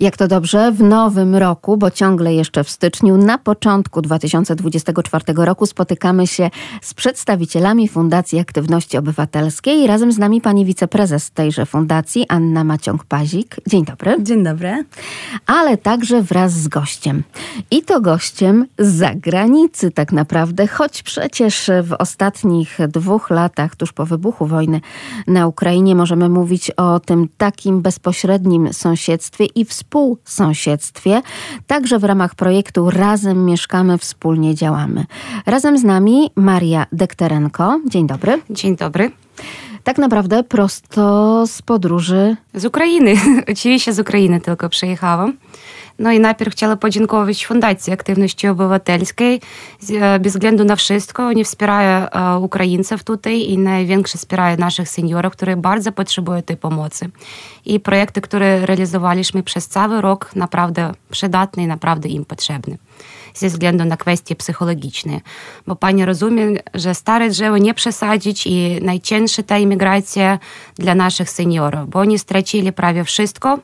Jak to dobrze, w nowym roku, bo ciągle jeszcze w styczniu, na początku 2024 roku spotykamy się z przedstawicielami Fundacji Aktywności Obywatelskiej. Razem z nami pani wiceprezes tejże fundacji, Anna Maciąg-Pazik. Dzień dobry. Dzień dobry. Ale także wraz z gościem. I to gościem z zagranicy tak naprawdę, choć przecież w ostatnich dwóch latach, tuż po wybuchu wojny na Ukrainie, możemy mówić o tym takim bezpośrednim sąsiedztwie i współpracy współsąsiedztwie, także w ramach projektu Razem Mieszkamy, Wspólnie Działamy. Razem z nami Maria Dekterenko. Dzień dobry. Dzień dobry. Tak naprawdę prosto z podróży. Z Ukrainy. Oczywiście z Ukrainy tylko przyjechałam. No i najpierw chciała podziękować Fundacji Aktywności Obywatelskiej. Bez względu na wszystko, oni wspierają Ukraińców tutaj i największe wspierają naszych seniorów, którzy bardzo potrzebują tej pomocy. I projekty, które realizowaliśmy przez cały rok, naprawdę przydatne i naprawdę im potrzebne. Ze względu na kwestie psychologiczne. Bo pani rozumie, że stare drzewo nie przesadzić i najcięższa ta imigracja dla naszych seniorów, bo oni stracili prawie wszystko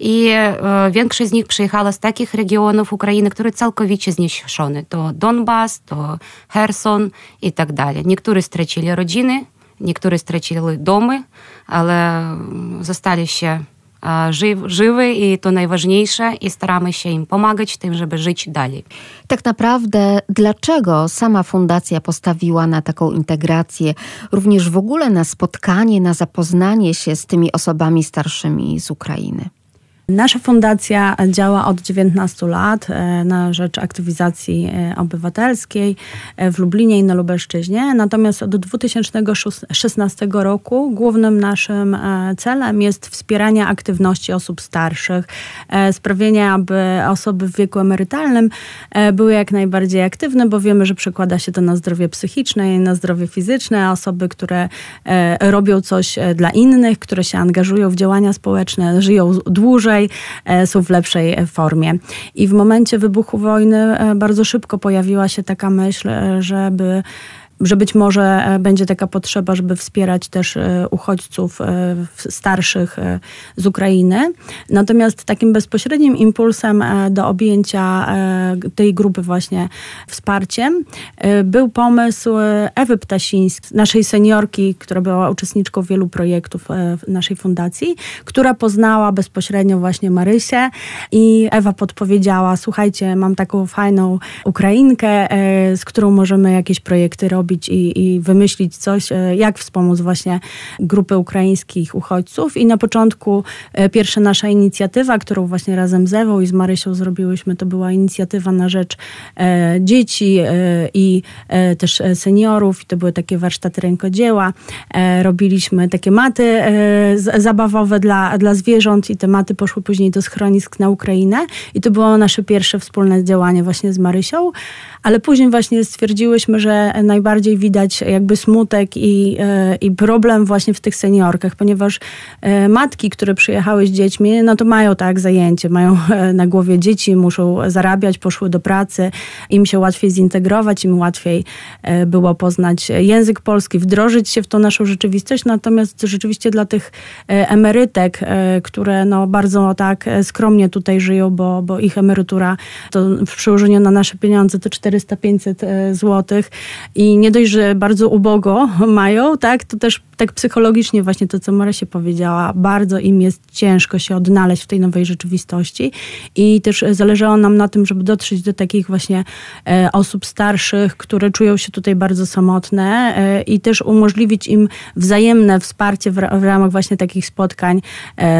i większość z nich przyjechała z takich regionów Ukrainy, które całkowicie zniszczone. To Donbas, to Herson i tak dalej. Niektórzy stracili rodziny, niektórzy stracili domy, ale zostali się żywy i to najważniejsze i staramy się im pomagać tym, żeby żyć dalej. Tak naprawdę dlaczego sama fundacja postawiła na taką integrację, również w ogóle na spotkanie, na zapoznanie się z tymi osobami starszymi z Ukrainy? Nasza fundacja działa od 19 lat e, na rzecz aktywizacji e, obywatelskiej e, w Lublinie i na Lubelszczyźnie. Natomiast od 2016 roku głównym naszym celem jest wspieranie aktywności osób starszych, sprawienie, aby osoby w wieku emerytalnym były jak najbardziej aktywne, bo wiemy, że przekłada się to na zdrowie psychiczne i na zdrowie fizyczne. Osoby, które robią coś dla innych, które się angażują w działania społeczne, żyją dłużej, E, są w lepszej formie. I w momencie wybuchu wojny e, bardzo szybko pojawiła się taka myśl, e, żeby że być może e, będzie taka potrzeba, żeby wspierać też e, uchodźców e, starszych z Ukrainy. Natomiast takim bezpośrednim impulsem do objęcia tej grupy właśnie wsparciem był pomysł Ewy Ptasińskiej, naszej seniorki, która była uczestniczką wielu projektów naszej fundacji, która poznała bezpośrednio właśnie Marysię i Ewa podpowiedziała, słuchajcie, mam taką fajną Ukrainkę, z którą możemy jakieś projekty robić zrobić i, i wymyślić coś, e, jak wspomóc właśnie grupy ukraińskich uchodźców. I na początku e, pierwsza nasza inicjatywa, którą właśnie razem z Ewą i z Marysią zrobiłyśmy, to była inicjatywa na rzecz e, dzieci i też seniorów. I to były takie warsztaty rękodzieła. Robiliśmy takie maty zabawowe dla, dla zwierząt i te maty poszły później do schronisk na Ukrainę. I to było nasze pierwsze wspólne działanie właśnie z Marysią. Ale później właśnie stwierdziłyśmy, że najbardziej widać jakby smutek i, e, i problem właśnie w tych seniorkach, ponieważ e, matki, które przyjechały z dziećmi, no to mają tak zajęcie, mają e, na głowie dzieci, muszą zarabiać, poszły do pracy, im się łatwiej zintegrować, im łatwiej było poznać język polski, wdrożyć się w tą naszą rzeczywistość, natomiast rzeczywiście dla tych emerytek, które no bardzo tak skromnie tutaj żyją, bo, bo ich emerytura to w przełożeniu na nasze pieniądze to 4 400-500 e, zł i nie dość, że bardzo ubogo mają, tak, to też tak psychologicznie właśnie to, co Marysia powiedziała, bardzo im jest ciężko się odnaleźć w tej nowej rzeczywistości i też zależało nam na tym, żeby dotrzeć do takich właśnie e, osób starszych, które czują się tutaj bardzo samotne e, i też umożliwić im wzajemne wsparcie w ramach właśnie takich spotkań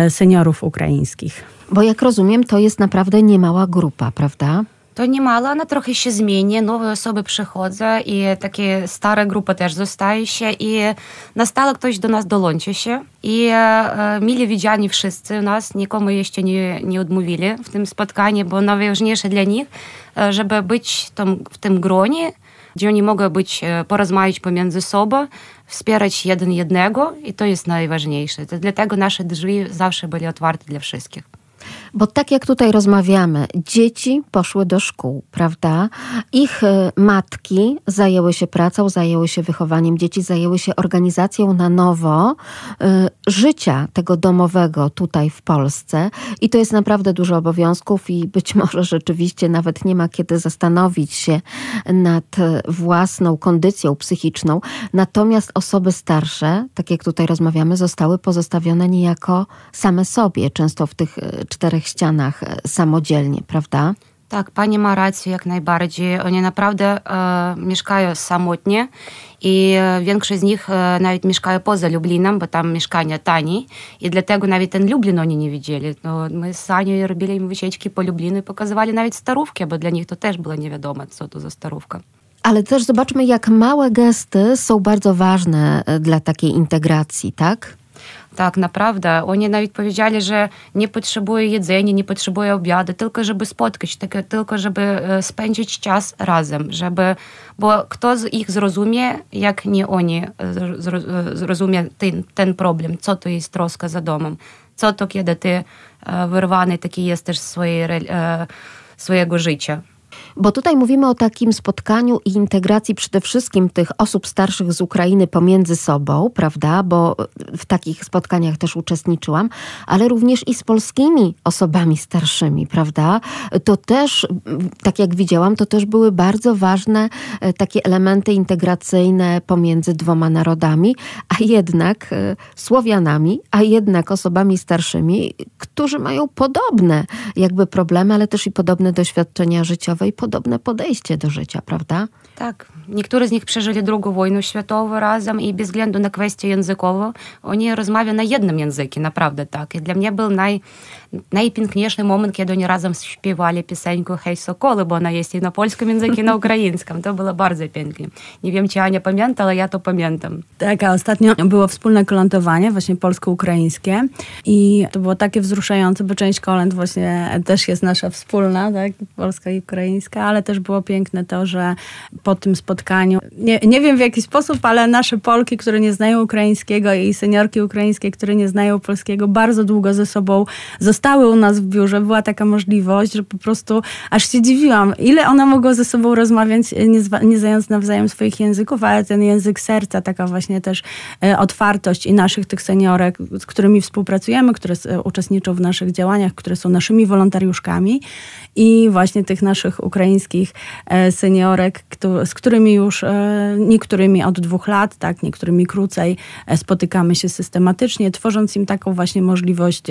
seniorów ukraińskich. Bo jak rozumiem, to jest naprawdę niemała grupa, prawda? To niemalo, ona trochę się zmieni, nowe osoby przychodzą i takie stare grupy też zostaje się i na stale ktoś do nas dołączy się i e, mili widziani wszyscy u nas, nikomu jeszcze nie, nie odmówili w tym spotkaniu, bo najważniejsze dla nich, e, żeby być tam, w tym gronie, gdzie oni mogą być, e, porozmawiać pomiędzy sobą, wspierać jeden jednego i to jest najważniejsze. To dlatego nasze drzwi zawsze były otwarte dla wszystkich. Bo tak jak tutaj rozmawiamy, dzieci poszły do szkół, prawda? Ich e, matki zajęły się pracą, zajęły się wychowaniem dzieci, zajęły się organizacją na nowo y, życia tego domowego tutaj w Polsce. I to jest naprawdę dużo obowiązków i być może rzeczywiście nawet nie ma kiedy zastanowić się nad własną kondycją psychiczną. Natomiast osoby starsze, tak jak tutaj rozmawiamy, zostały pozostawione niejako same sobie, często w tych czterech ścianach samodzielnie, prawda? Tak, pani ma rację jak najbardziej. Oni naprawdę e, mieszkają samotnie i większość z nich e, nawet mieszkają poza Lublinem, bo tam mieszkania tanie i dlatego nawet ten Lublin oni nie widzieli. No, my z Anią robili im wycieczki po Lublinu i pokazywali nawet starówki, bo dla nich to też było nie wiadomo, co to za starówka. Ale też zobaczmy, jak małe gesty są bardzo ważne dla takiej integracji, tak? Tak, naprawdę. Oni nawet powiedzieli, że nie potrzebują jedzenia, nie potrzebują obiadu, tylko żeby spotkać, tylko żeby spędzić czas razem, żeby, bo kto z ich zrozumie, jak nie oni zrozumie ten, ten problem, co to jest troska za domem, co to, kiedy ty wyrwany taki jesteś swojej, swojego życia. Bo tutaj mówimy o takim spotkaniu i integracji przede wszystkim tych osób starszych z Ukrainy pomiędzy sobą, prawda? Bo w takich spotkaniach też uczestniczyłam, ale również i z polskimi osobami starszymi, prawda? To też, tak jak widziałam, to też były bardzo ważne e, takie elementy integracyjne pomiędzy dwoma narodami, a jednak e, Słowianami, a jednak osobami starszymi, którzy mają podobne jakby problemy, ale też i podobne doświadczenia życiowe i podobne podejście do życia, prawda? Tak. Niektórzy z nich przeżyli drugą wojnę światową razem i bez względu na kwestię językową, oni rozmawiają na jednym języku, naprawdę tak. I dla mnie był naj, najpiękniejszy moment, kiedy oni razem śpiewali piosenkę Hej Sokoły, bo ona jest i na polskim języku, i na ukraińskim. To było bardzo pięknie. Nie wiem, czy Ania pamięta, ale ja to pamiętam. Tak, a ostatnio było wspólne kolędowanie, właśnie polsko-ukraińskie i to było takie wzruszające, bo część kolęd właśnie też jest nasza wspólna, tak, polska i ukraińska, ale też było piękne to, że po tym spotkaniu, nie, nie wiem w jaki sposób, ale nasze Polki, które nie znają ukraińskiego i seniorki ukraińskie, które nie znają polskiego, bardzo długo ze sobą zostały u nas w biurze. Była taka możliwość, że po prostu aż się dziwiłam, ile one mogą ze sobą rozmawiać, nie, nie znając nawzajem swoich języków, ale ten język serca, taka właśnie też e, otwartość i naszych tych seniorek, z którymi współpracujemy, które e, uczestniczą w naszych działaniach, które są naszymi wolontariuszkami i właśnie tych naszych ukraińskich e, seniorek, z którymi już e, niektórymi od dwóch lat, tak, niektórymi krócej e, spotykamy się systematycznie, tworząc im taką właśnie możliwość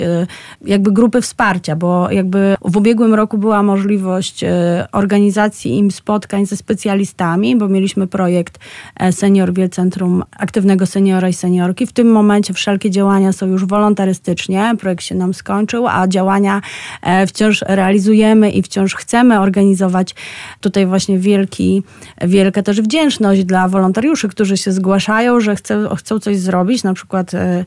jakby grupy wsparcia, bo jakby w ubiegłym roku była możliwość organizacji im spotkań ze specjalistami, bo mieliśmy projekt Senior Wiel Centrum Aktywnego Seniora i Seniorki. W tym momencie wszelkie działania są już wolontarystycznie, projekt się nam skończył, a działania wciąż realizujemy i wciąż chcemy organizować tutaj właśnie wielki, wielka też wdzięczność dla wolontariuszy, którzy się zgłaszają, że chcą, chcą coś zrobić. Na przykład e,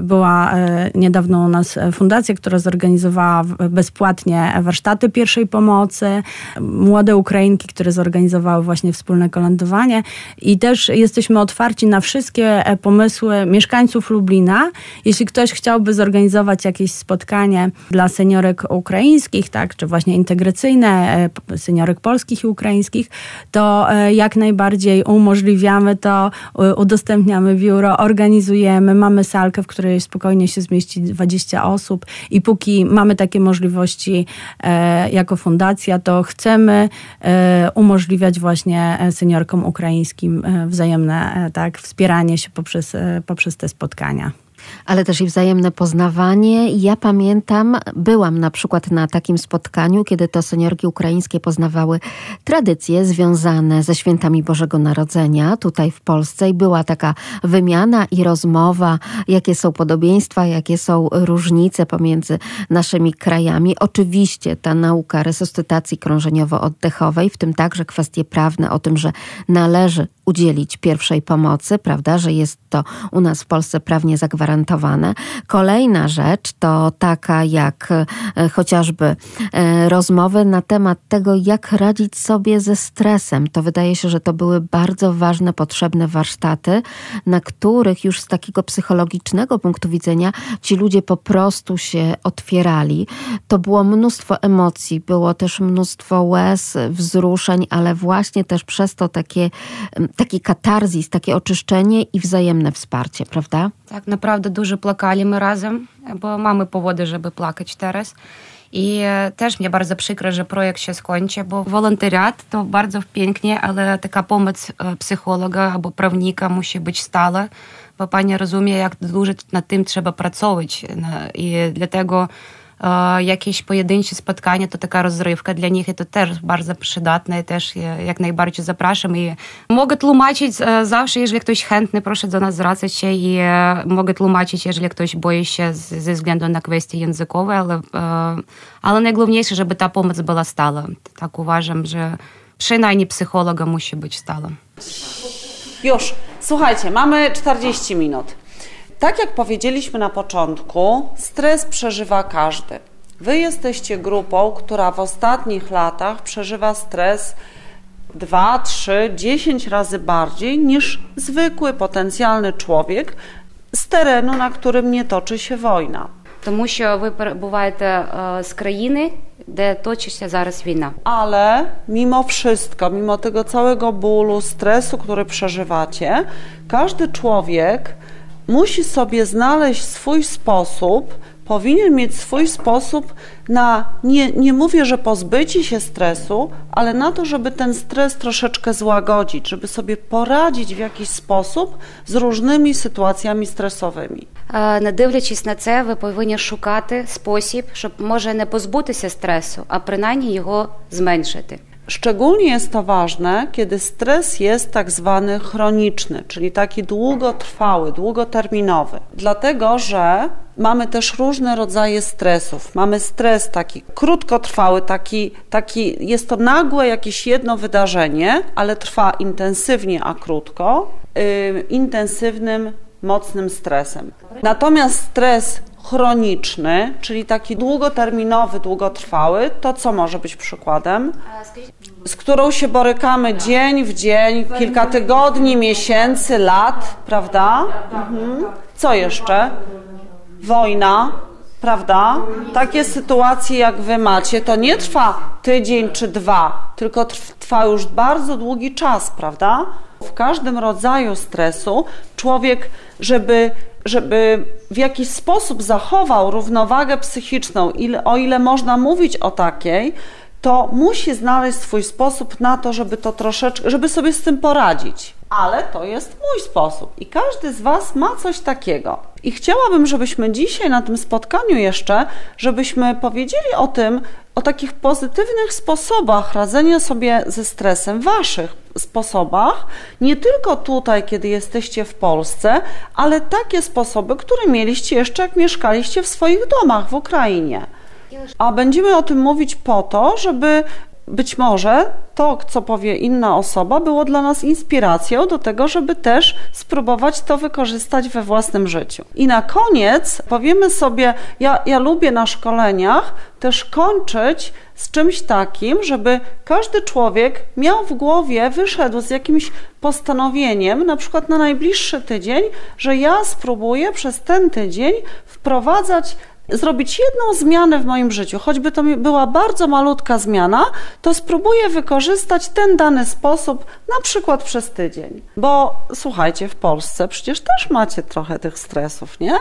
była e, niedawno u nas fundacja, która zorganizowała bezpłatnie warsztaty pierwszej pomocy, młode Ukrainki, które zorganizowały właśnie wspólne kolędowanie i też jesteśmy otwarci na wszystkie e, pomysły mieszkańców Lublina. Jeśli ktoś chciałby zorganizować jakieś spotkanie dla seniorek ukraińskich, tak, czy właśnie integracyjne, seniorek polskich i ukraińskich, to e, jak najbardziej umożliwiamy to, udostępniamy biuro, organizujemy, mamy salkę, w której spokojnie się zmieści 20 osób i póki mamy takie możliwości e, jako fundacja, to chcemy e, umożliwiać właśnie seniorkom ukraińskim wzajemne tak, wspieranie się poprzez, poprzez te spotkania ale też i wzajemne poznawanie. Ja pamiętam, byłam na przykład na takim spotkaniu, kiedy to seniorki ukraińskie poznawały tradycje związane ze świętami Bożego Narodzenia tutaj w Polsce i była taka wymiana i rozmowa, jakie są podobieństwa, jakie są różnice pomiędzy naszymi krajami. Oczywiście ta nauka resuscytacji krążeniowo-oddechowej, w tym także kwestie prawne o tym, że należy udzielić pierwszej pomocy, prawda, że jest to u nas w Polsce prawnie zagwarantowane Kolejna rzecz to taka jak e, chociażby e, rozmowy na temat tego, jak radzić sobie ze stresem. To wydaje się, że to były bardzo ważne, potrzebne warsztaty, na których już z takiego psychologicznego punktu widzenia ci ludzie po prostu się otwierali. To było mnóstwo emocji, było też mnóstwo łez, wzruszeń, ale właśnie też przez to takie, taki katarzis, takie oczyszczenie i wzajemne wsparcie, prawda? Tak naprawdę dużo płakaliśmy razem, bo mamy powody, żeby płakać teraz. I też mnie bardzo przykro, że projekt się skończy, bo wolontariat to bardzo pięknie, ale taka pomoc psychologa albo prawnika musi być stała, bo pani rozumie, jak dużo nad tym trzeba pracować. I dlatego jakieś pojedyncze spotkania to taka rozrywka dla nich i to też bardzo przydatne. Też jak najbardziej zapraszam i mogę tłumaczyć zawsze, jeżeli ktoś chętny, proszę do nas zwracać się i mogę tłumaczyć, jeżeli ktoś boi się ze względu na kwestie językowe, ale, ale najgłówniejsze, żeby ta pomoc była stała. Tak uważam, że przynajmniej psychologa musi być stała. Już, słuchajcie, mamy 40 minut. Tak jak powiedzieliśmy na początku, stres przeżywa każdy. Wy jesteście grupą, która w ostatnich latach przeżywa stres 2, 3, 10 razy bardziej niż zwykły potencjalny człowiek z terenu, na którym nie toczy się wojna. Тому що ви перебуваєте з країни, де точиться зараз війна. Ale mimo wszystko, mimo tego całego bólu, stresu, który przeżywacie, każdy człowiek musi sobie znaleźć swój sposób, powinien mieć swój sposób na, nie, nie mówię, że pozbycie się stresu, ale na to, żeby ten stres troszeczkę złagodzić, żeby sobie poradzić w jakiś sposób z różnymi sytuacjami stresowymi. Не дивлячись на це, ви повинні шукати спосіб, щоб може не позбутися стресу, а принаймні його зменшити. Szczególnie jest to ważne, kiedy stres jest tak zwany chroniczny, czyli taki długotrwały, długoterminowy. Dlatego, że mamy też różne rodzaje stresów. Mamy stres taki krótkotrwały, taki, taki jest to nagłe jakieś jedno wydarzenie, ale trwa intensywnie, a krótko, yy, intensywnym, mocnym stresem. Natomiast stres chroniczny, czyli taki długoterminowy, długotrwały, to co może być przykładem? Z którą się borykamy dzień w dzień, kilka tygodni, miesięcy, lat, prawda? Mhm. Co jeszcze? Wojna, prawda? Takie sytuacje, jak wy macie, to nie trwa tydzień czy dwa, tylko trwa już bardzo długi czas, prawda? W każdym rodzaju stresu człowiek, żeby żeby w jakiś sposób zachował równowagę psychiczną, ile, o ile można mówić o takiej, to musi znaleźć swój sposób na to, żeby to troszeczkę, żeby sobie z tym poradzić. Ale to jest mój sposób i każdy z Was ma coś takiego. I chciałabym, żebyśmy dzisiaj na tym spotkaniu jeszcze, żebyśmy powiedzieli o tym, o takich pozytywnych sposobach radzenia sobie ze stresem, Waszych sposobach, nie tylko tutaj, kiedy jesteście w Polsce, ale takie sposoby, które mieliście jeszcze, jak mieszkaliście w swoich domach w Ukrainie. A będziemy o tym mówić po to, żeby być może to, co powie inna osoba, było dla nas inspiracją do tego, żeby też spróbować to wykorzystać we własnym życiu. I na koniec powiemy sobie, ja, ja lubię na szkoleniach też kończyć z czymś takim, żeby każdy człowiek miał w głowie, wyszedł z jakimś postanowieniem, na przykład na najbliższy tydzień, że ja spróbuję przez ten tydzień wprowadzać zrobić jedną zmianę w moim życiu, choćby to była bardzo malutka zmiana, to spróbuję wykorzystać ten dany sposób na przykład przez tydzień. Bo słuchajcie, w Polsce przecież też macie trochę tych stresów, nie?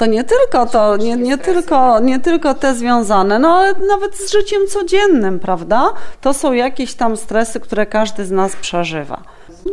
To nie tylko to, nie, nie, tylko, nie tylko te związane, no ale nawet z życiem codziennym, prawda? To są jakieś tam stresy, które każdy z nas przeżywa.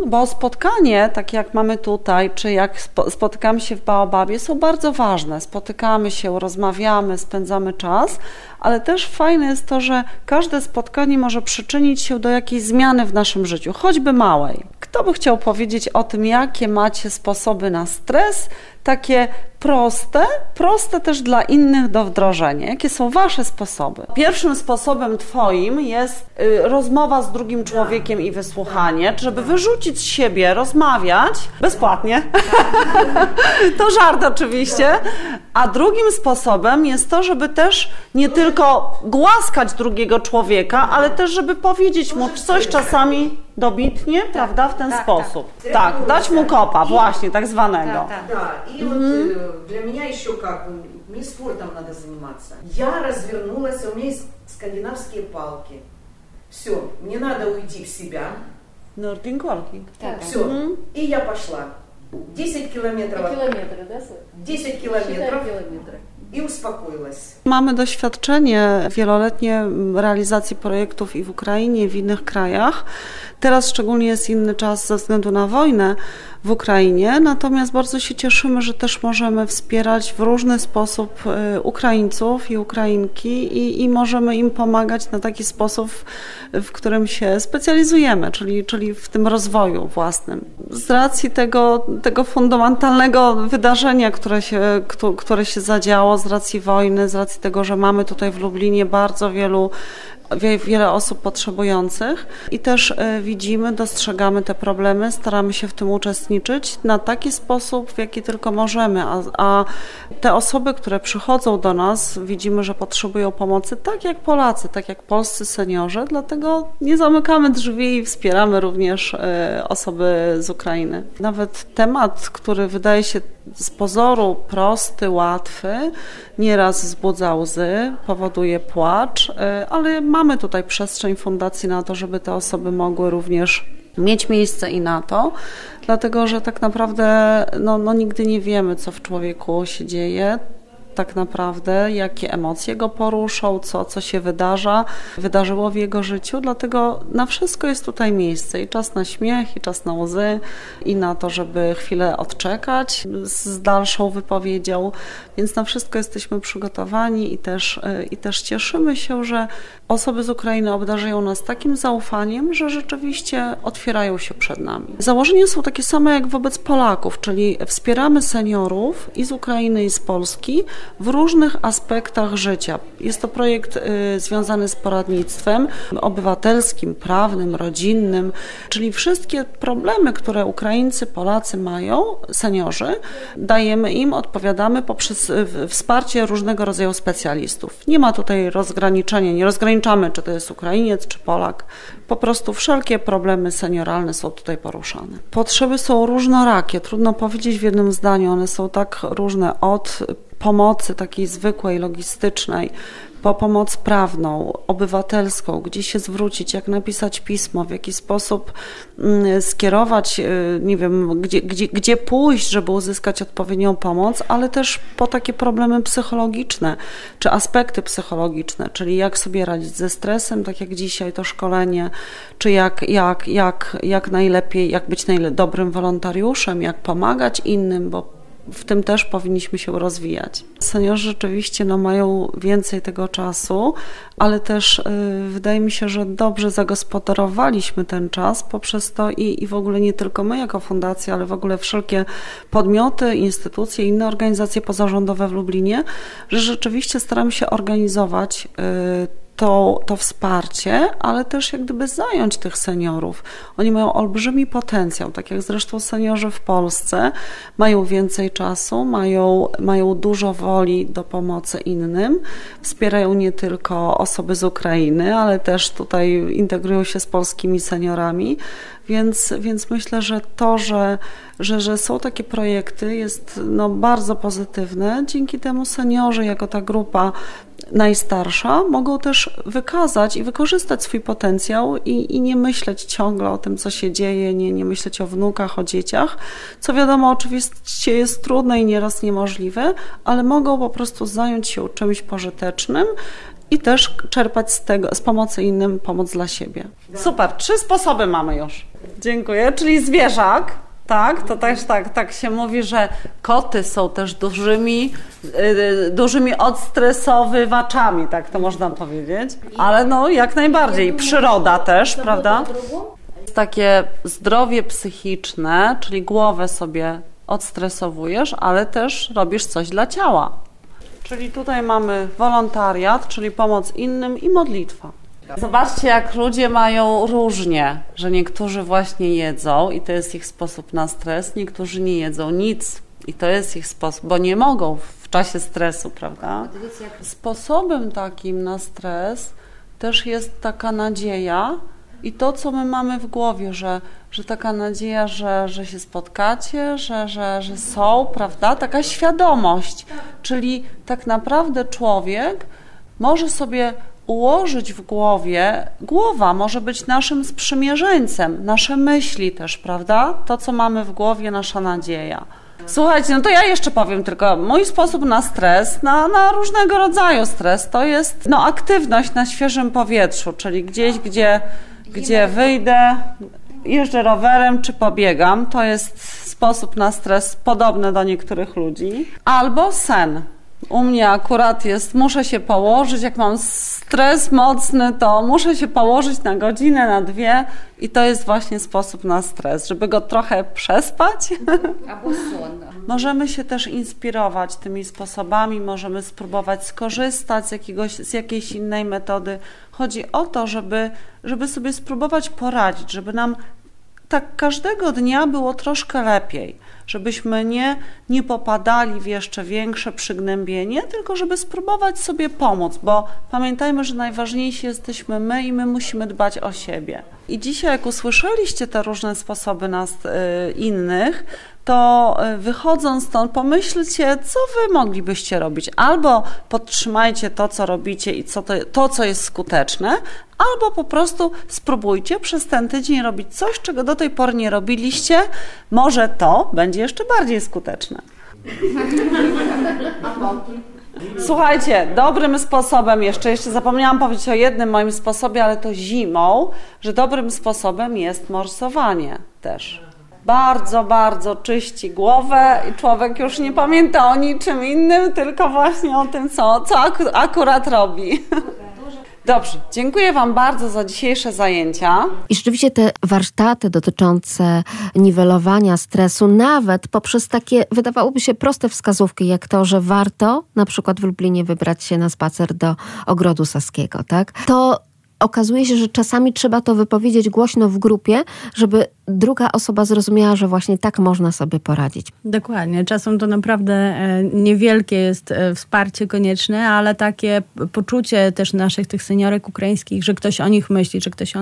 Bo spotkanie, takie jak mamy tutaj, czy jak spotykamy się w Baobabie, są bardzo ważne. Spotykamy się, rozmawiamy, spędzamy czas, ale też fajne jest to, że każde spotkanie może przyczynić się do jakiejś zmiany w naszym życiu, choćby małej. Kto by chciał powiedzieć o tym, jakie macie sposoby na stres, takie proste, proste też dla innych do wdrożenia. Jakie są Wasze sposoby? Pierwszym sposobem Twoim jest y, rozmowa z drugim człowiekiem i wysłuchanie, żeby wyrzucić z siebie, rozmawiać bezpłatnie. to żart oczywiście. A drugim sposobem jest to, żeby też nie tylko głaskać drugiego człowieka, ale też, żeby powiedzieć mu coś czasami dobitnie, tak, prawda, w ten tak, sposób. Tak, tak dać mu kopa, właśnie, tak zwanego. Tak, tak. Mhm для меня еще как, мне спортом надо заниматься. Я развернулась, у меня есть скандинавские палки. Все, мне надо уйти в себя. Nordic walking. Так. Все, угу. и я пошла. 10 километров. И километры, да? 10 километров. i uspokoiłaś. Mamy doświadczenie wieloletnie realizacji projektów i w Ukrainie, i w innych krajach. Teraz szczególnie jest inny czas ze względu na wojnę w Ukrainie, natomiast bardzo się cieszymy, że też możemy wspierać w różny sposób y, Ukraińców i Ukrainki i, i możemy im pomagać na taki sposób, w którym się specjalizujemy, czyli, czyli w tym rozwoju własnym. Z racji tego, tego fundamentalnego wydarzenia, które się, które się zadziało, z racji wojny, z racji tego, że mamy tutaj w Lublinie bardzo wielu wiele osób potrzebujących i też e, widzimy, dostrzegamy te problemy, staramy się w tym uczestniczyć na taki sposób, w jaki tylko możemy, a, a te osoby, które przychodzą do nas, widzimy, że potrzebują pomocy, tak jak Polacy, tak jak polscy seniorzy, dlatego nie zamykamy drzwi i wspieramy również e, osoby z Ukrainy. Nawet temat, który wydaje się z pozoru prosty, łatwy, nieraz wzbudza łzy, powoduje płacz, e, ale mamy tutaj przestrzeń fundacji na to, żeby te osoby mogły również mieć miejsce i na to, dlatego że tak naprawdę no, no nigdy nie wiemy, co w człowieku się dzieje tak naprawdę, jakie emocje go poruszą, co, co się wydarza, wydarzyło w jego życiu, dlatego na wszystko jest tutaj miejsce. I czas na śmiech, i czas na łzy, i na to, żeby chwilę odczekać z dalszą wypowiedzią, więc na wszystko jesteśmy przygotowani i też, i też cieszymy się, że osoby z Ukrainy obdarzają nas takim zaufaniem, że rzeczywiście otwierają się przed nami. Założenia są takie same jak wobec Polaków, czyli wspieramy seniorów i z Ukrainy, i z Polski w różnych aspektach życia. Jest to projekt y, związany z poradnictwem obywatelskim, prawnym, rodzinnym, czyli wszystkie problemy, które Ukraińcy, Polacy mają, seniorzy, dajemy im, odpowiadamy poprzez y, wsparcie różnego rodzaju specjalistów. Nie ma tutaj rozgraniczenia, nie rozgraniczamy, czy to jest Ukrainiec, czy Polak. Po prostu wszelkie problemy senioralne są tutaj poruszane. Potrzeby są różnorakie, trudno powiedzieć w jednym zdaniu, one są tak różne od pomocy takiej zwykłej, logistycznej, po pomoc prawną, obywatelską, gdzie się zwrócić, jak napisać pismo, w jaki sposób mm, skierować, y, nie wiem, gdzie, gdzie, gdzie pójść, żeby uzyskać odpowiednią pomoc, ale też po takie problemy psychologiczne, czy aspekty psychologiczne, czyli jak sobie radzić ze stresem, tak jak dzisiaj to szkolenie, czy jak, jak, jak, jak najlepiej, jak być najle- dobrym wolontariuszem, jak pomagać innym, bo w tym też powinniśmy się rozwijać. Seniorzy rzeczywiście no, mają więcej tego czasu, ale też y, wydaje mi się, że dobrze zagospodarowaliśmy ten czas poprzez to i, i w ogóle nie tylko my jako fundacja, ale w ogóle wszelkie podmioty, instytucje, inne organizacje pozarządowe w Lublinie, że rzeczywiście staramy się organizować y, to, to wsparcie, ale też jak gdyby zająć tych seniorów. Oni mają olbrzymi potencjał, tak jak zresztą seniorzy w Polsce mają więcej czasu, mają, mają dużo woli do pomocy innym, wspierają nie tylko osoby z Ukrainy, ale też tutaj integrują się z polskimi seniorami. Więc, więc myślę, że to, że, że, że są takie projekty jest no, bardzo pozytywne. Dzięki temu seniorzy jako ta grupa najstarsza mogą też wykazać i wykorzystać swój potencjał i, i nie myśleć ciągle o tym, co się dzieje, nie, nie myśleć o wnukach, o dzieciach, co wiadomo oczywiście jest trudne i nieraz niemożliwe, ale mogą po prostu zająć się czymś pożytecznym, i też czerpać z tego, z pomocy innym, pomoc dla siebie. Super, trzy sposoby mamy już. Dziękuję, czyli zwierzak, tak, to też tak, tak się mówi, że koty są też dużymi, yy, dużymi odstresowywaczami, tak to można powiedzieć. Ale no jak najbardziej. Przyroda też, prawda? Takie zdrowie psychiczne, czyli głowę sobie odstresowujesz, ale też robisz coś dla ciała. Czyli tutaj mamy wolontariat, czyli pomoc innym i modlitwa. Zobaczcie, jak ludzie mają różnie, że niektórzy właśnie jedzą i to jest ich sposób na stres, niektórzy nie jedzą nic i to jest ich sposób, bo nie mogą w czasie stresu, prawda? Sposobem takim na stres też jest taka nadzieja i to, co my mamy w głowie, że, że taka nadzieja, że, że się spotkacie, że, że, że są, prawda? Taka świadomość, czyli tak naprawdę człowiek może sobie ułożyć w głowie, głowa może być naszym sprzymierzeńcem, nasze myśli też, prawda? To, co mamy w głowie, nasza nadzieja. Słuchajcie, no to ja jeszcze powiem tylko, mój sposób na stres, na, na różnego rodzaju stres, to jest no, aktywność na świeżym powietrzu, czyli gdzieś, gdzie, gdzie wyjdę, jeżdżę rowerem czy pobiegam, to jest sposób na stres podobny do niektórych ludzi, albo sen. U mnie akurat jest, muszę się położyć, jak mam stres mocny, to muszę się położyć na godzinę, na dwie i to jest właśnie sposób na stres, żeby go trochę przespać. Albo. Możemy się też inspirować tymi sposobami, możemy spróbować skorzystać z, jakiegoś, z jakiejś innej metody. Chodzi o to, żeby, żeby sobie spróbować poradzić, żeby nam tak każdego dnia było troszkę lepiej żebyśmy nie, nie popadali w jeszcze większe przygnębienie, tylko żeby spróbować sobie pomóc, bo pamiętajmy, że najważniejsi jesteśmy my i my musimy dbać o siebie. I dzisiaj, jak usłyszeliście te różne sposoby nas y, innych, to y, wychodząc stąd, pomyślcie, co wy moglibyście robić. Albo podtrzymajcie to, co robicie i co to, to, co jest skuteczne, albo po prostu spróbujcie przez ten tydzień robić coś, czego do tej pory nie robiliście. Może to będzie jeszcze bardziej skuteczne. Słuchajcie, dobrym sposobem, jeszcze, jeszcze zapomniałam powiedzieć o jednym moim sposobie, ale to zimą, że dobrym sposobem jest morsowanie też. Bardzo, bardzo czyści głowę i człowiek już nie pamięta o niczym innym, tylko właśnie o tym, co, co akurat robi. Dobrze, dziękuję Wam bardzo za dzisiejsze zajęcia. I rzeczywiście te warsztaty dotyczące niwelowania stresu, nawet poprzez takie, wydawałoby się, proste wskazówki, jak to, że warto na przykład w Lublinie wybrać się na spacer do ogrodu saskiego, tak? To okazuje się, że czasami trzeba to wypowiedzieć głośno w grupie, żeby druga osoba zrozumiała, że właśnie tak można sobie poradzić. Dokładnie. Czasem to naprawdę e, niewielkie jest e, wsparcie konieczne, ale takie poczucie też naszych tych seniorek ukraińskich, że ktoś o nich myśli, że ktoś o,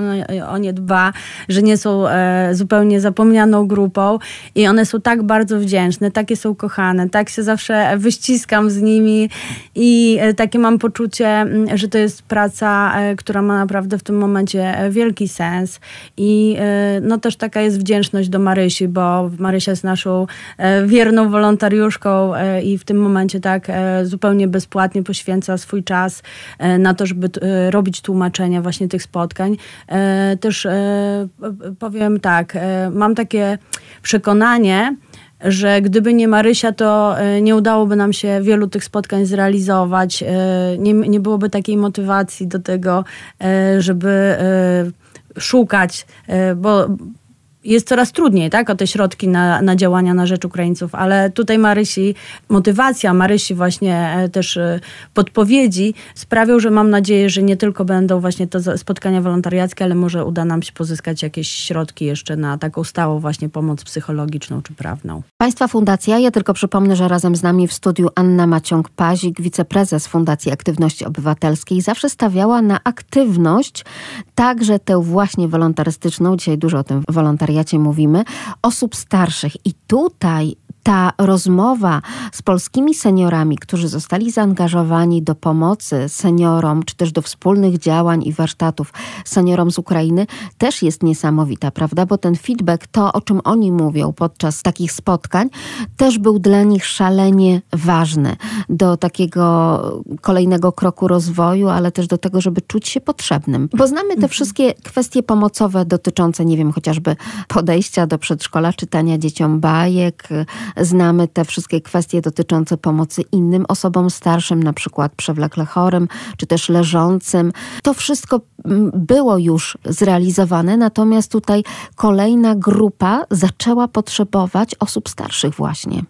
o nie dba, że nie są e, zupełnie zapomnianą grupą i one są tak bardzo wdzięczne, takie są kochane, tak się zawsze wyściskam z nimi i takie mam poczucie, że to jest praca, która ma naprawdę w tym momencie wielki sens i no też tak jaka jest wdzięczność do Marysi, bo Marysia jest naszą e, wierną wolontariuszką e, i w tym momencie tak e, zupełnie bezpłatnie poświęca swój czas na to, żeby robić tłumaczenia właśnie tych spotkań. Też powiem tak, mam takie przekonanie, że gdyby nie Marysia, to nie udałoby nam się wielu tych spotkań zrealizować. Nie, nie byłoby takiej motywacji do tego, żeby szukać, bo jest coraz trudniej, tak, o te środki na, na działania na rzecz Ukraińców, ale tutaj Marysi, motywacja Marysi właśnie e, też e, podpowiedzi sprawią, że mam nadzieję, że nie tylko będą właśnie to spotkania wolontariackie, ale może uda nam się pozyskać jakieś środki jeszcze na taką stałą właśnie pomoc psychologiczną czy prawną. Państwa Fundacja, ja tylko przypomnę, że razem z nami w studiu Anna Maciąg-Pazik, wiceprezes Fundacji Aktywności Obywatelskiej, zawsze stawiała na aktywność, także tę właśnie wolontarystyczną, dzisiaj dużo o tym wolontariacie wariacie mówimy, osób starszych. I tutaj ta rozmowa z polskimi seniorami, którzy zostali zaangażowani do pomocy seniorom, czy też do wspólnych działań i warsztatów seniorom z Ukrainy, też jest niesamowita, prawda? Bo ten feedback, to o czym oni mówią podczas takich spotkań, też był dla nich szalenie ważny do takiego kolejnego kroku rozwoju, ale też do tego, żeby czuć się potrzebnym. Bo znamy te mhm. wszystkie kwestie pomocowe dotyczące, nie wiem, chociażby podejścia do przedszkola, czytania dzieciom bajek, znamy te wszystkie kwestie dotyczące pomocy innym osobom starszym, na przykład przewlekle chorym, czy też leżącym. To wszystko mm, było już zrealizowane, natomiast tutaj kolejna grupa zaczęła potrzebować osób starszych właśnie.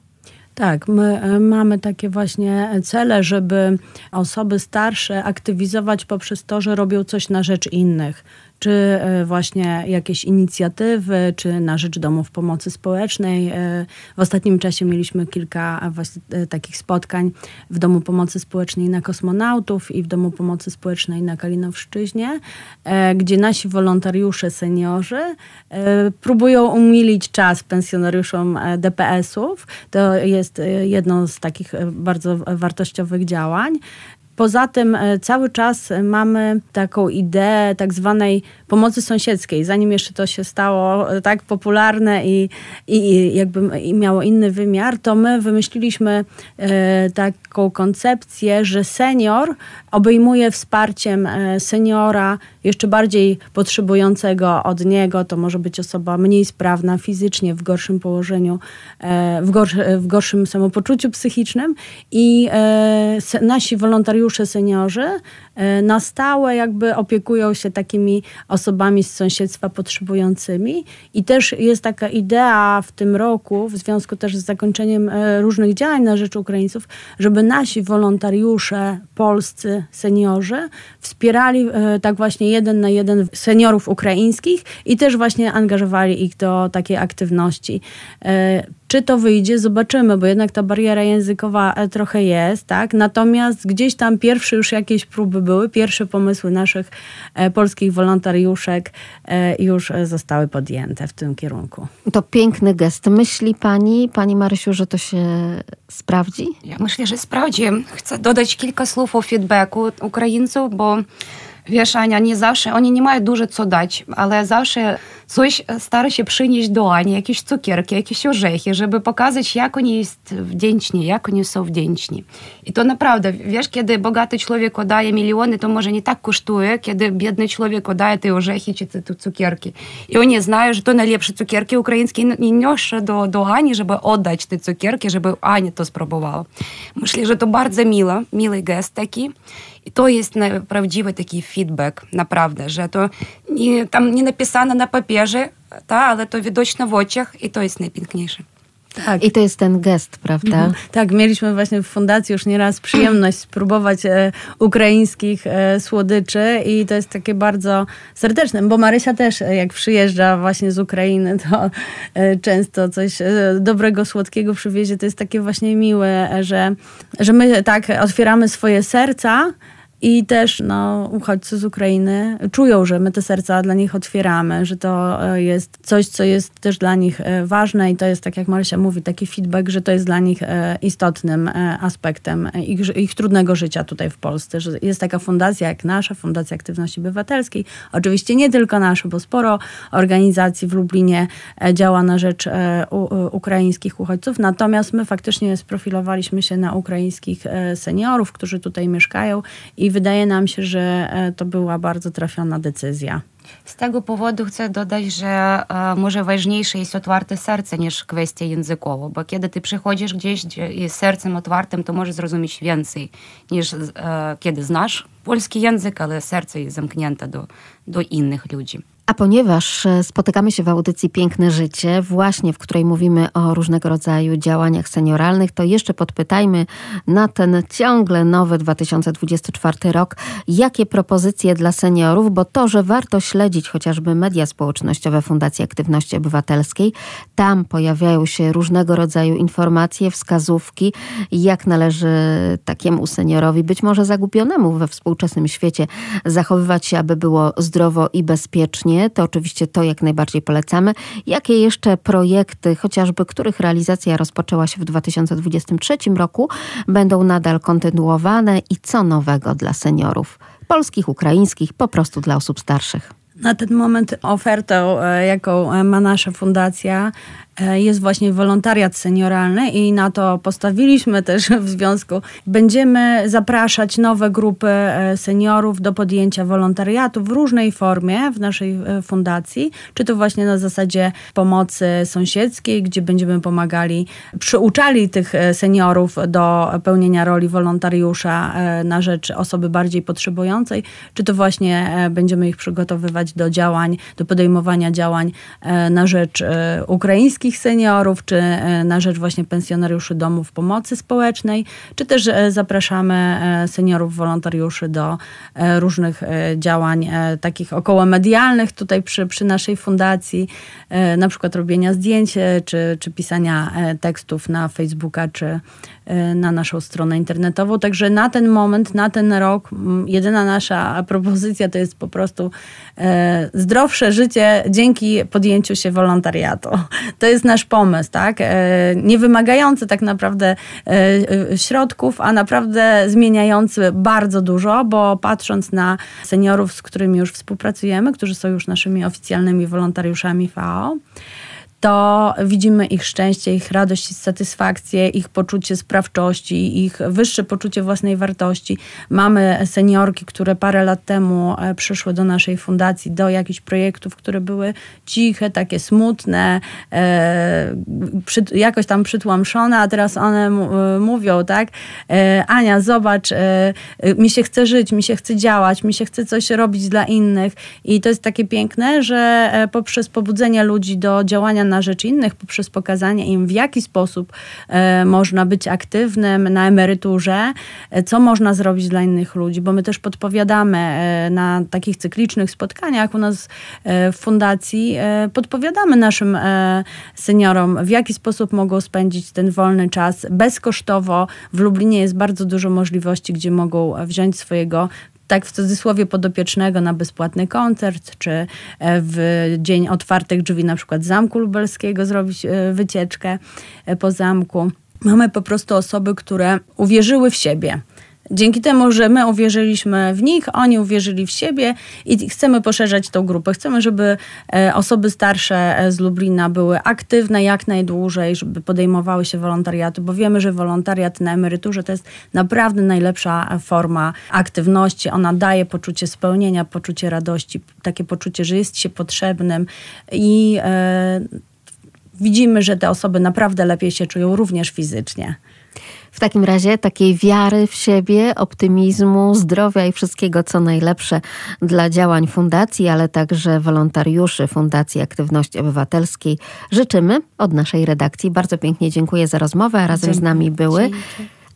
Tak, my e, mamy takie właśnie cele, żeby osoby starsze aktywizować poprzez to, że robią coś na rzecz innych czy e, właśnie jakieś inicjatywy, czy na rzecz domów pomocy społecznej. E, w ostatnim czasie mieliśmy kilka e, takich spotkań w Domu Pomocy Społecznej na Kosmonautów i w Domu Pomocy Społecznej na Kalinowszczyźnie, gdzie nasi wolontariusze, seniorzy próbują umilić czas pensjonariuszom DPS-ów. To jest jedno z takich bardzo wartościowych działań. Poza tym e, cały czas mamy taką ideę tak zwanej pomocy sąsiedzkiej. Zanim jeszcze to się stało e, tak popularne i, i jakby miało inny wymiar, to my wymyśliliśmy e, taką koncepcję, że senior obejmuje wsparciem seniora jeszcze bardziej potrzebującego od niego. To może być osoba mniej sprawna fizycznie, w gorszym położeniu, w, gorszy, w gorszym samopoczuciu psychicznym i nasi wolontariusze seniorzy e, na stałe jakby opiekują się takimi osobami z sąsiedztwa potrzebującymi i też jest taka idea w tym roku, w związku też z zakończeniem e, różnych działań na rzecz Ukraińców, żeby nasi wolontariusze, polscy seniorzy wspierali e, tak właśnie jeden na jeden seniorów ukraińskich i też właśnie angażowali ich do takiej aktywności. Czy to wyjdzie, zobaczymy, bo jednak ta bariera językowa e, trochę jest, tak? Natomiast gdzieś tam pierwsze już jakieś próby były, pierwsze pomysły naszych e, polskich wolontariuszek e, już zostały podjęte w tym kierunku. To piękny gest. Myśli pani, pani Marysiu, że to się sprawdzi? Ja myślę, że sprawdzi. Chcę dodać kilka słów o feedbacku Ukraińców, bo zawsze, oni nie mają dużo co dać, ale zawsze coś stara się przynieść do Ani, jakieś cukierki, jakieś orzechy, żeby pokazać, jak oni jest wdzięczni, jak oni są wdzięczni. I to naprawdę, wiesz, kiedy bogaty człowiek oddaje miliony, to może nie tak kosztuje, kiedy biedny człowiek oddaje te orzechy czy te, te cukierki. I oni znają, że to najlepsze cukierki ukraińskie i niosą do, do Ani, żeby oddać te cukierki, żeby Ania to spróbowała. Myślę, że to bardzo miło, miły gest taki. I to jest prawdziwy taki feedback, naprawdę, że to nie, tam nie napisane na papierze, ta, ale to widoczne w oczach i to jest najpiękniejsze. Tak. I to jest ten gest, prawda? Mhm. Tak, mieliśmy właśnie w fundacji już nieraz przyjemność spróbować e, ukraińskich e, słodyczy i to jest takie bardzo serdeczne, bo Marysia też e, jak przyjeżdża właśnie z Ukrainy, to e, często coś e, dobrego, słodkiego przywiezie. To jest takie właśnie miłe, że, że my tak otwieramy swoje serca i też no, uchodźcy z Ukrainy czują, że my te serca dla nich otwieramy, że to e, jest coś, co jest też dla nich e, ważne i to jest, tak jak Marysia mówi, taki feedback, że to jest dla nich e, istotnym aspektem ich, ich trudnego życia tutaj w Polsce, że jest taka fundacja jak nasza, Fundacja Aktywności Obywatelskiej. Oczywiście nie tylko nasza, bo sporo organizacji w Lublinie działa na rzecz ukraińskich uchodźców, natomiast my faktycznie sprofilowaliśmy się na ukraińskich seniorów, którzy tutaj mieszkają i wydaje nam się, że e, to była bardzo trafiona decyzja. Z tego powodu chcę dodać, że e, może ważniejsze jest otwarte serce niż kwestia językowa, bo kiedy ty przychodzisz gdzieś z sercem otwartym, to możesz zrozumieć więcej niż e, kiedy znasz polski język, ale serce jest zamknięte do, do innych ludzi. A ponieważ e, spotykamy się w audycji Piękne Życie, właśnie w której mówimy o różnego rodzaju działaniach senioralnych, to jeszcze podpytajmy na ten ciągle nowy 2024 rok, jakie propozycje dla seniorów, bo to, że warto śledzić chociażby media społecznościowe Fundacji Aktywności Obywatelskiej, tam pojawiają się różnego rodzaju informacje, wskazówki, jak należy takiemu seniorowi, być może zagubionemu we współczesnym świecie, zachowywać się, aby było zdrowo i bezpiecznie to oczywiście to jak najbardziej polecamy. Jakie jeszcze projekty, chociażby których realizacja rozpoczęła się w 2023 roku, będą nadal kontynuowane i co nowego dla seniorów? Polskich, ukraińskich, po prostu dla osób starszych. Na ten moment ofertą, e, jaką e, ma nasza fundacja, jest właśnie wolontariat senioralny i na to postawiliśmy też w związku. Będziemy zapraszać nowe grupy e, seniorów do podjęcia wolontariatu w różnej formie w naszej fundacji, czy to właśnie na zasadzie pomocy sąsiedzkiej, gdzie będziemy pomagali, przyuczali tych seniorów do pełnienia roli wolontariusza na rzecz osoby bardziej potrzebującej, czy to właśnie będziemy ich przygotowywać do działań, do podejmowania działań e, na rzecz e, seniorów, czy e, na rzecz właśnie pensjonariuszy domów pomocy społecznej, czy też zapraszamy seniorów wolontariuszy do różnych działań takich okołomedialnych tutaj przy, przy naszej fundacji, na przykład robienia zdjęć, czy, czy pisania tekstów na Facebooka, czy na naszą stronę internetową. Także na ten moment, na ten rok, jedyna nasza propozycja to jest po prostu zdrowsze życie dzięki podjęciu się wolontariatu. To jest nasz pomysł, tak? E, nie wymagający tak naprawdę e, e, środków, a naprawdę zmieniający bardzo dużo, bo patrząc na seniorów, z którymi już współpracujemy, którzy są już naszymi oficjalnymi wolontariuszami FAO, to widzimy ich szczęście, ich radość i satysfakcję, ich poczucie sprawczości, ich wyższe poczucie własnej wartości. Mamy seniorki, które parę lat temu e, przyszły do naszej fundacji, do jakichś projektów, które były ciche, takie smutne, e, jakoś tam przytłamszone, a teraz one e, mówią, tak, Ania, zobacz, mi się chce żyć, mi się chce działać, mi się chce coś robić dla innych i to jest takie piękne, że poprzez pobudzenie ludzi do działania na na rzecz innych poprzez pokazanie im, w jaki sposób e, można być aktywnym na emeryturze, e, co można zrobić dla innych ludzi, bo my też podpowiadamy e, na takich cyklicznych spotkaniach u nas w fundacji, podpowiadamy naszym seniorom, w jaki sposób mogą spędzić ten wolny czas bezkosztowo. W Lublinie jest bardzo dużo możliwości, gdzie mogą wziąć swojego tak w cudzysłowie podopiecznego na bezpłatny koncert, czy e, w dzień otwartych drzwi na przykład Zamku Lubelskiego zrobić e, wycieczkę e, po zamku. Mamy po prostu osoby, które uwierzyły w siebie Dzięki temu, że my uwierzyliśmy w nich, oni uwierzyli w siebie i chcemy poszerzać tą grupę. Chcemy, żeby e, osoby starsze e, z Lublina były aktywne jak najdłużej, żeby podejmowały się wolontariatu, bo wiemy, że wolontariat na emeryturze to jest naprawdę najlepsza forma aktywności. Ona daje poczucie spełnienia, poczucie radości, takie poczucie, że jest się potrzebnym i e, widzimy, że te osoby naprawdę lepiej się czują również fizycznie. W takim razie takiej wiary w siebie, optymizmu, zdrowia i wszystkiego, co najlepsze dla działań fundacji, ale także wolontariuszy Fundacji Aktywności Obywatelskiej życzymy od naszej redakcji. Bardzo pięknie dziękuję za rozmowę, a razem z nami były.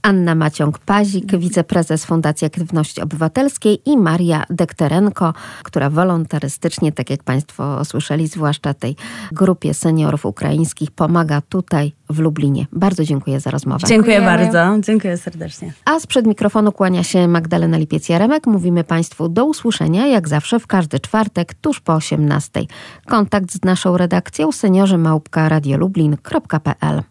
Anna Maciąg-Pazik, wiceprezes Fundacji Aktywności Obywatelskiej i Maria Dekterenko, która wolontarystycznie, tak jak Państwo słyszeli, zwłaszcza tej grupie seniorów ukraińskich, pomaga tutaj w Lublinie. Bardzo dziękuję za rozmowę. Dziękuję bardzo, dziękuję serdecznie. A sprzed mikrofonu kłania się Magdalena Lipiec-Jaremek. Mówimy Państwu do usłyszenia, jak zawsze w każdy czwartek, tuż po 18. Kontakt z naszą redakcją seniorzy małpka radiolublin.pl